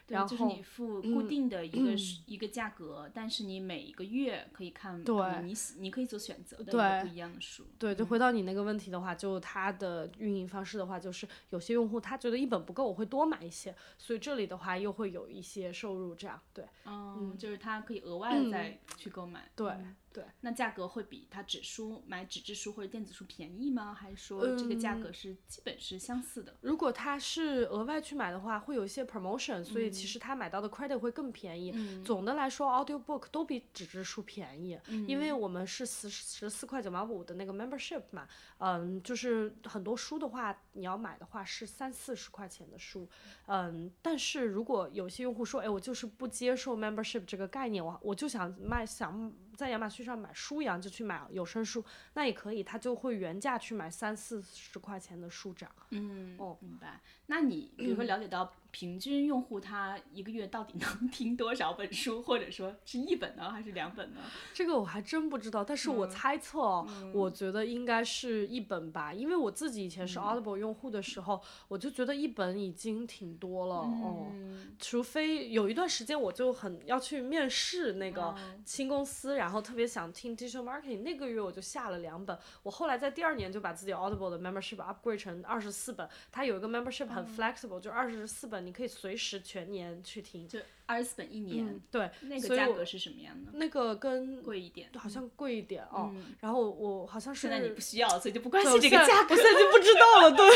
对然后就是你付固嗯定的一个是、一个价格，但是你每一个月可以看，对你你可以做选择的一对个不一样的书。对，就回到你那个问题的话，就它的运营方式的话，就是有些用户他觉得一本不够，我会多买一些，所以这里的话又会有一些收入，这样对嗯，就是他可以额外再去购买。对嗯对。那价格会比它纸书买纸质书或者电子书便宜吗？还是说这个价嗯格是基本是相似的？如果他是额外去买的话，会有一些 promotion，所以其实他买到的 credit 会更便宜。总的来说，audiobook 都比纸质书便宜，因为我们是十十四块九毛五的那个 membership 嘛，嗯，就是很多书的话，你要买的话是三四十块钱的书，嗯，但是如果有些用户说，哎，我就是不接受 membership 这个概念，我我就想卖想在亚马逊上买书一样，就去买有声书，那也可以，他就会原价去买三四十块钱的书这样。嗯，哦明白。那你 *clears throat* 比如说了解到平均用户他一个月到底能 *laughs* 听多少本书，或者说是一本呢，还是两本呢？这个我还真不知道，但是我猜测哦，我觉得应该是一本吧，因为我自己以前是 Audible 用户的时候，我就觉得一本已经挺多了哦，除非有一段时间我就很要去面试那个新公司，然后特别想听 digital marketing，那个月我就下了两本，我后来在第二年就把自己 Audible 的 membership upgrade 成二十四本，它有一个 membership 很 flexible，就二十四本你可以随时全年去听，就二十四本一年，嗯，对，那个价格是什么样的？那个跟贵一点。好像贵一点哦，然后我好像是现在你不需要，所以就不关心这个价格我。现在就不知道了，对，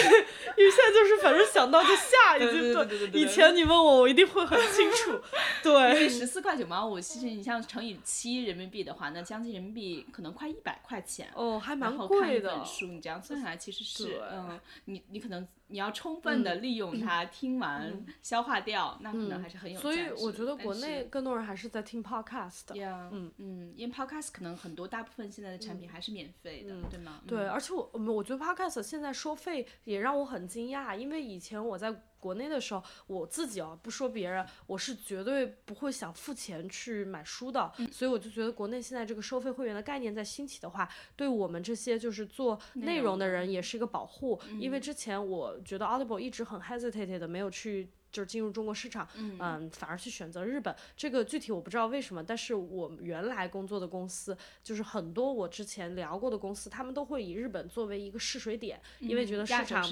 因为现在就是反正想到就下，已经对以前你问我，我一定会很清楚，*laughs* 对，十四块九毛五，其实你像乘以七人民币的话，那将近人民币可能快一百块钱。哦，还蛮然后看一贵的本，书，你这样算下来其实是，嗯，你你可能你要充分的利用它，*clears throat* 听完、消化掉，那可能还是很有价所值。以我觉得国内更多人还是在听 podcast。呀，嗯嗯，因为 podcast 可能很多大部分现在的产品还是免费的，对吗？对，而且我嗯我觉得 podcast 现在收费也让我很惊讶，因为以前我在国内的时候，我自己啊不说别人，我是绝对不会想付钱去买书的，所以我就觉得国内现在这个收费会员的概念在兴起的话，对我们这些就是做内容的人也是一个保护，因为之前我觉得 Audible 一直很 hesitated 的没有去。就是进入中国市场，嗯反而去选择日本。这个具体我不知道为什么，但是我原来工作的公司，就是很多我之前聊过的公司，他们都会以日本作为一个试水点，因为觉得市场？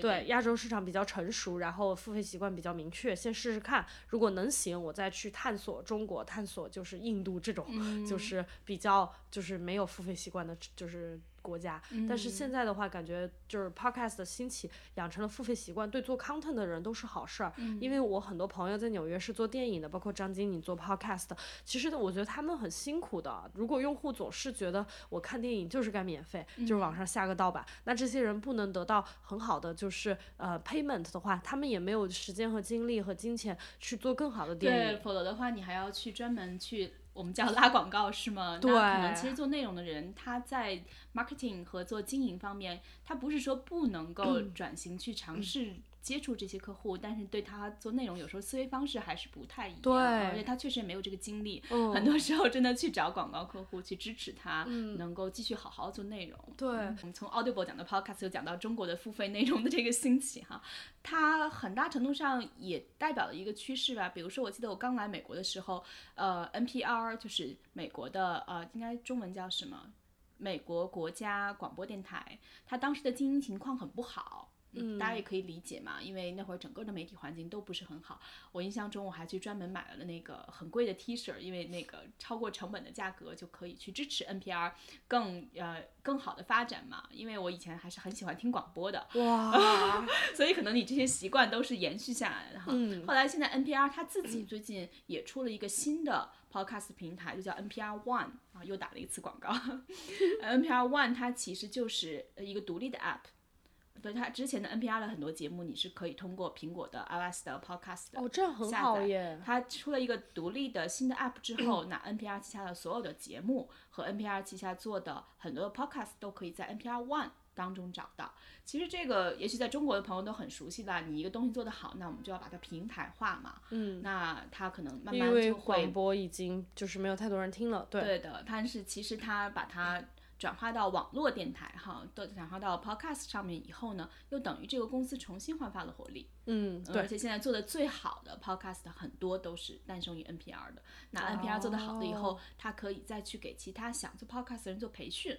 对亚洲市场比较成熟，然后付费习惯比较明确，先试试看，如果能行，我再去探索中国，探索就是印度这种，就是比较就是没有付费习惯的，就是。国家，但是现在的话，感觉就是 podcast 的兴起，养成了付费习惯，对做 content 的人都是好事儿。因为我很多朋友在纽约是做电影的，包括张经理做 podcast，其实我觉得他们很辛苦的。如果用户总是觉得我看电影就是该免费，就是网上下个盗版，那这些人不能得到很好的就是呃 payment 的话，他们也没有时间和精力和金钱去做更好的电影对，影。否则的话，你还要去专门去。我们叫拉广告是吗？对那可能其实做内容的人，他在 marketing 和做经营方面，他不是说不能够转型去尝试接触这些客户，但是对他做内容有时候思维方式还是不太一样，对而且他确实也没有这个精力，嗯很多时候真的去找广告客户去支持他，能够继续好好做内容。对我们从 Audible 讲到 Podcast，又讲到中国的付费内容的这个兴起哈，它很大程度上也代表了一个趋势吧。比如说，我记得我刚来美国的时候，呃，NPR 就是美国的呃，应该中文叫什么？美国国家广播电台，它当时的经营情况很不好。嗯，大家也可以理解嘛，因为那会儿整个的媒体环境都不是很好。我印象中我还去专门买了那个很贵的 T 恤，因为那个超过成本的价格就可以去支持 NPR 更呃更好的发展嘛。因为我以前还是很喜欢听广播的，哇，*laughs* 所以可能你这些习惯都是延续下来的哈。嗯后来现在 NPR 它自己最近也出了一个新的 podcast 平台，就叫 NPR One 啊，又打了一次广告。*laughs* NPR One 它其实就是一个独立的 app。对它之前的 NPR 的很多节目，你是可以通过苹果的 iOS 的 Podcast 的哦，这样很好耶。它出了一个独立的新的 App 之后，那 NPR 旗下的所有的节目和 NPR 旗下做的很多的 Podcast 都可以在 NPR One 当中找到。其实这个也许在中国的朋友都很熟悉啦，你一个东西做得好，那我们就要把它平台化嘛。嗯，那它可能慢因为慢就会广播已经就是没有太多人听了，对，对的，但是其实它把它转化到网络电台哈，都转化到 podcast 上面以后呢，又等于这个公司重新焕发了活力。嗯，而，且现在做的最好的 podcast 很多都是诞生于 NPR 的。那 NPR 做的好的以后，哦它可以再去给其他想做 podcast 的人做培训。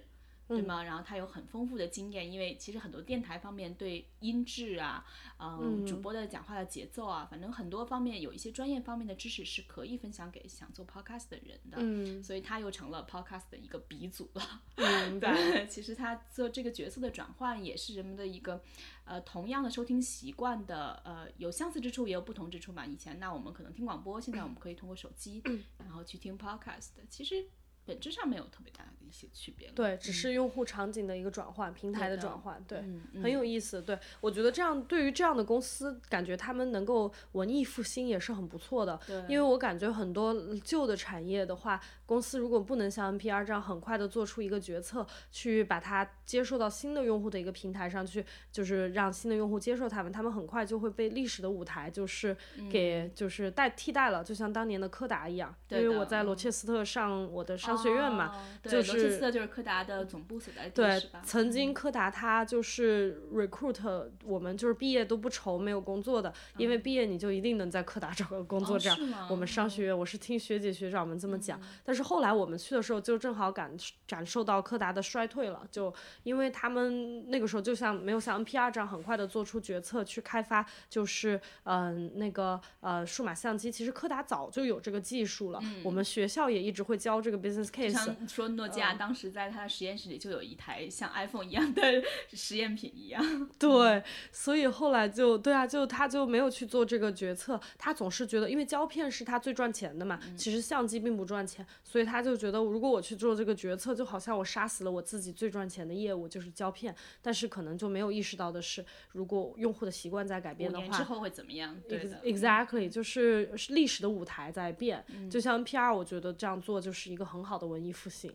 嗯对吗？然后他有很丰富的经验，因为其实很多电台方面对音质啊，嗯，主播的讲话的节奏啊，反正很多方面有一些专业方面的知识是可以分享给想做 podcast 的人的。嗯所以他又成了 podcast 的一个鼻祖了。嗯。*laughs* 对，其实他做这个角色的转换，也是人们的一个呃同样的收听习惯的呃有相似之处，也有不同之处嘛。以前那我们可能听广播，现在我们可以通过手机，然后去听 podcast，其实本质上没有特别大的一些区别了。对，只是用户场景的一个转换，平台的转换，对，嗯很有意思。对我觉得这样对于这样的公司，感觉他们能够文艺复兴也是很不错的。对因为我感觉很多旧的产业的话，公司如果不能像 NPR 这样很快的做出一个决策，去把它接受到新的用户的一个平台上去，就是让新的用户接受他们，他们很快就会被历史的舞台就是给就是代替代了，就像当年的柯达一样。因为我在罗切斯特上我的商学院嘛，就是罗切斯特就是柯达的总部所在地，对，曾经柯达它就是 recruit 我们就是毕业都不愁没有工作的，因为毕业你就一定能在柯达找个工作。这样，哦我们商学院我是听学姐学长们这么讲，但是后来我们去的时候就正好感感受到柯达的衰退了，就因为他们那个时候就像没有像 NPR 这样很快的做出决策去开发，就是嗯、那个呃数码相机，其实柯达早就有这个技术了，我们学校也一直会教这个 business 像说诺基嗯亚当时在他的实验室里就有一台像 iPhone 一样的实验品一样。*laughs* 对，所以后来就对啊，就他就没有去做这个决策，他总是觉得，因为胶片是他最赚钱的嘛，其实相机并不赚钱，所以他就觉得，如果我去做这个决策，就好像我杀死了我自己最赚钱的业务，就是胶片。但是可能就没有意识到的是，如果用户的习惯在改变的话。年之后会怎么样？对，Exactly，就是是历史的舞台在变，嗯就像 NPR，我觉得这样做就是一个很好的文艺复兴。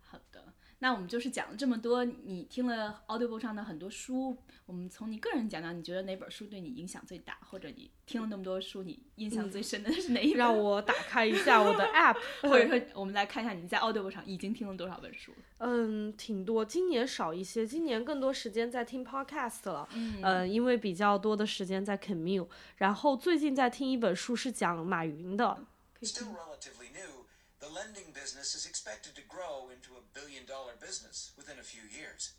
好的，那我们就是讲了这么多，你听了 Audible 上的很多书，我们从你个人讲讲，你觉得哪本书对你影响最大，或者你听了那么多书，你印象最深的是哪一本？让我打开一下我的 *laughs* App，或者说，我们来看一下你在 Audible 上已经听了多少本书。嗯，挺多。今年少一些，今年更多时间在听 podcast 了。嗯，因为比较多的时间在 commute。然后最近在听一本书，是讲马云的。Still relatively new, the lending business is expected to grow into a billion dollar business within a few years.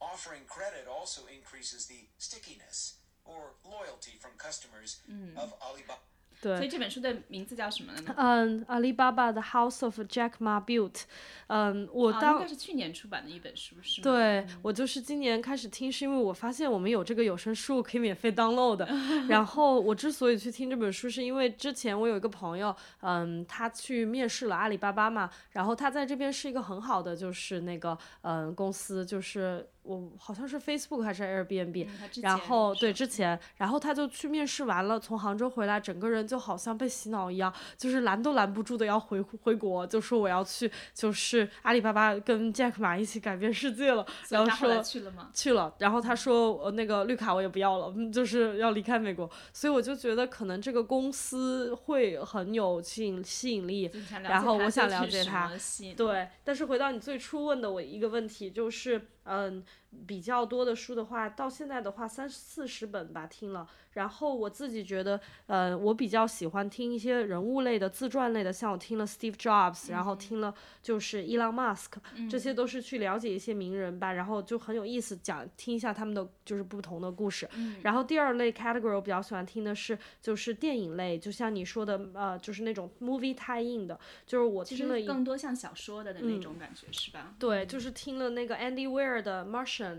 Offering credit also increases the stickiness or loyalty from customers mm. of Alibaba. 对所以这本书的名字叫什么呢？嗯，阿里巴巴的 House of Jack Ma Built。嗯，我啊，当、应该是去年出版的一本书，是吗？对我就是今年开始听，是因为我发现我们有这个有声书可以免费 download 的。*laughs* 然后我之所以去听这本书，是因为之前我有一个朋友，嗯，他去面试了阿里巴巴嘛，然后他在这边是一个很好的就是那个嗯公司，就是我好像是 Facebook 还是 Airbnb，、嗯然后对之前，然后他就去面试完了，从杭州回来，整个人就好像被洗脑一样，就是拦都拦不住的要回回国，就说我要去，就是阿里巴巴跟 Jack Ma 一起改变世界了，然后说去了吗？去了，然后他说呃那个绿卡我也不要了，嗯，就是要离开美国，所以我就觉得可能这个公司会很有吸引吸引力，然后我想了解他对，但是回到你最初问的我一个问题，就是嗯，比较多的书的话，到现在的话三四十本吧听了。然后我自己觉得，呃，我比较喜欢听一些人物类的、自传类的，像我听了 Steve Jobs，、然后听了就是伊朗马斯克，这些都是去了解一些名人吧，然后就很有意思，讲听一下他们的就是不同的故事。然后第二类 category 我比较喜欢听的是就是电影类，就像你说的，呃，就是那种 movie tie in 的，就是我听了更多像小说的那种感觉，是吧？对，就是听了那个 Andy Weir 的《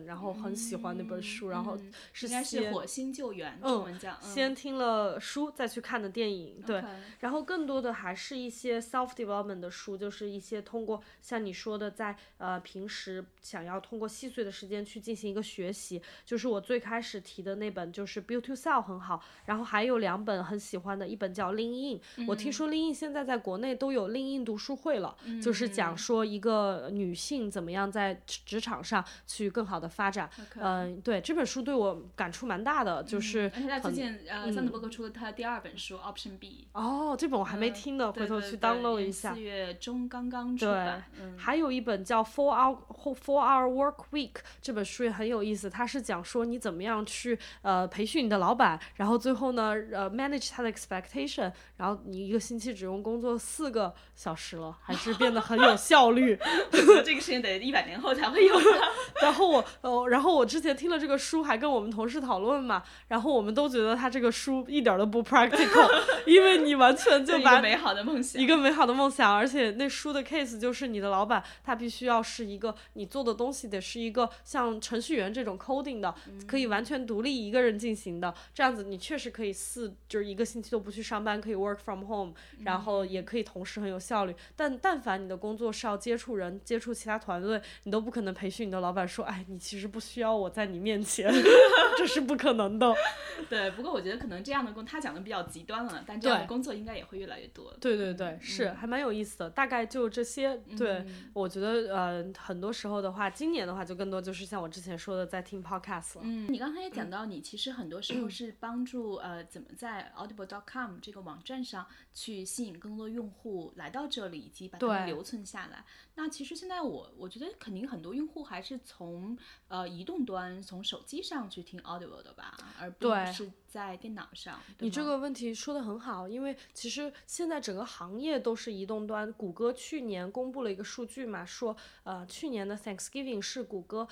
然后很喜欢那本书，然后嗯是应该是先火星救援，嗯中文叫嗯。先听了书再去看的电影，对然后更多的还是一些 self development 的书，就是一些通过像你说的在，呃平时想要通过细碎的时间去进行一个学习，就是我最开始提的那本就是《Build to Sell》很好，然后还有两本很喜欢的，一本叫《Lean In》，我听说 Lean In 现在在国内都有 Lean In 读书会了，就是讲说一个女性怎么样在职职场上去更好的发展嗯、对这本书对我感触蛮大的，就是而且他最近呃，桑德伯格出了他的第二本书书 Option B。哦，这本我还没嗯听呢，对回头去 download 一下四。月中刚刚出对版。嗯，还有一本叫《Four Hour Four Hour Work Week》这本书也很有意思，它是讲说你怎么样去呃培训你的老板，然后最后呢呃 manage 他的 expectation，然后你一个星期只用工作四个小时了，还是变得很有效率。*laughs* 这个事情得一百年后才会有。*laughs* 然后我呃，然后我之前听了这个书，还跟我们同事讨论嘛，然后我们都觉得他这个书一点都不 practical，*laughs* 因为你完全就把一个美好的梦想。一个美好的梦想，而且那书的 case 就是你的老板他必须要是一个你做的东西得是一个像程序员这种 coding 的，可以完全独立一个人进行的，这样子你确实可以四就是一个星期都不去上班，可以 work from home，然后也可以同时很有效率。但但凡你的工作是要接触人、接触其他团队，你都不可能培训你的老板说，哎，你其实不需要我在你面前，*laughs* 这是不可能的。*laughs* 对，不过我觉得可能这样的工，他讲的比较极端了，但这样的工作应该也会越来越多。对对对，是还蛮有意思的。大概就这些。对，我觉得呃，很多时候的话，今年的话就更多就是像我之前说的，在听 podcast 了。嗯，你刚才也讲 *clears throat* 到，你其实很多时候 *clears throat* 是帮助呃，怎么在 audible.com 这个网站上去吸引更多用户来到这里，以及把它们留存下来。那其实现在我我觉得肯定很多用户还是从呃移动端从手机上去听 Audible 的吧，而不是在电脑上。你这个问题说的很好，因为其实现在整个行业都是移动端。谷歌去年公布了一个数据嘛，说呃去年的 Thanksgiving 是谷歌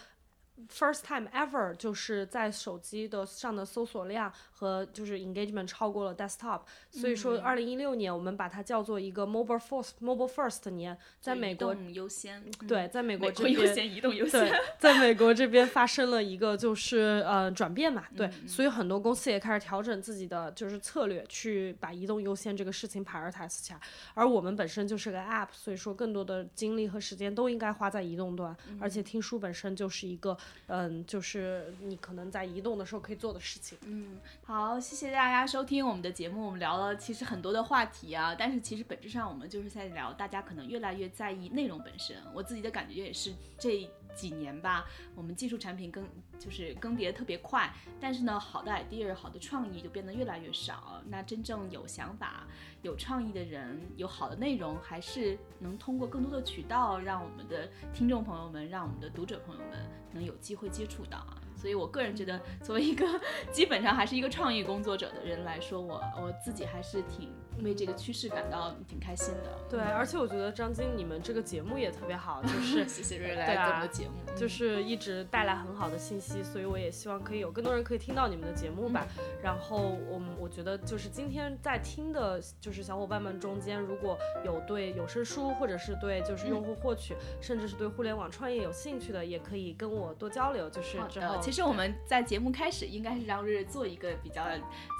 first time ever 就是在手机的上的搜索量和就是 engagement 超过了 desktop，所以嗯说二零一六年我们把它叫做一个 mobile first mobile first 年，在美国动优先，嗯对，在美国这边。国优先，移动优对先。，在美国这边发生了一个就是呃转变嘛，对，嗯所以很多公司也开始调整自己的就是策略，去把移动优先这个事情 prioritize 起来。而我们本身就是个 app，所以说更多的精力和时间都应该花在移动端，而且听书本身就是一个嗯，就是你可能在移动的时候可以做的事情。嗯，好，谢谢大家收听我们的节目。我们聊了其实很多的话题啊，但是其实本质上我们就是在聊大家可能越来越在意内容本身。我自己的感觉也是这几年吧，我们技术产品更就是更迭特别快，但是呢，好的 idea、好的创意就变得越来越少。那真正有想法、有创意的人，有好的内容，还是能通过更多的渠道，让我们的听众朋友们、让我们的读者朋友们能有机会接触到啊。所以我个人觉得，作为一个基本上还是一个创意工作者的人来说，我我自己还是挺为这个趋势感到挺开心的。对，而且我觉得张晶你们这个节目也特别好，就 *laughs* 是谢谢瑞瑞来对啊做我们的节目，就是一直带来很好的信息，所以我也希望可以有更多人可以听到你们的节目吧。*laughs* 然后我们我觉得就是今天在听的，就是小伙伴们中间，如果有对有声书或者是对就是用户获取，甚至是对互联网创业有兴趣的，也可以跟我多交流。就是之后其实我们在节目开始应该是让瑞瑞做一个比较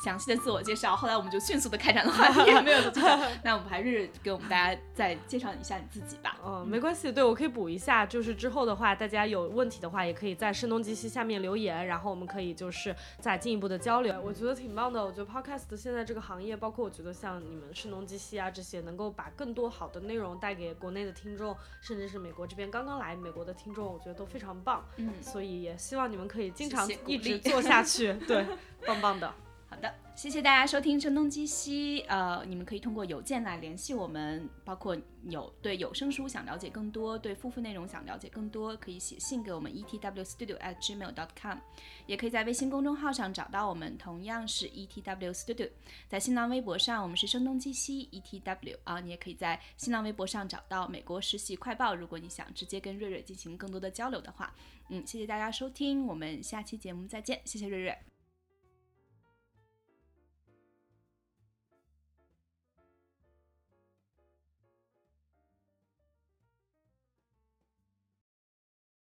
详细的自我介绍，后来我们就迅速的开展了话题，*laughs* 没有做介绍。那我们还是给我们大家再介绍一下你自己吧。嗯，没关系，对我可以补一下，就是之后的话，大家有问题的话，也可以在声东击西下面留言，然后我们可以就是再进一步的交流。我觉得挺棒的，我觉得 podcast 现在这个行业，包括我觉得像你们声东击西啊这些，能够把更多好的内容带给国内的听众，甚至是美国这边刚刚来美国的听众，我觉得都非常棒。嗯，所以也希望你们可以经常一直做下 *laughs* 去，对，棒棒的。好的，谢谢大家收听《声东击西》。呃，你们可以通过邮件来联系我们，包括有对有声书想了解更多，对付费内容想了解更多，可以写信给我们 etwstudio at gmail dot com，也可以在微信公众号上找到我们，同样是 etw studio。在新浪微博上，我们是声东击西 etw 啊，你也可以在新浪微博上找到美国实习快报。如果你想直接跟瑞瑞进行更多的交流的话，嗯，谢谢大家收听，我们下期节目再见，谢谢瑞瑞。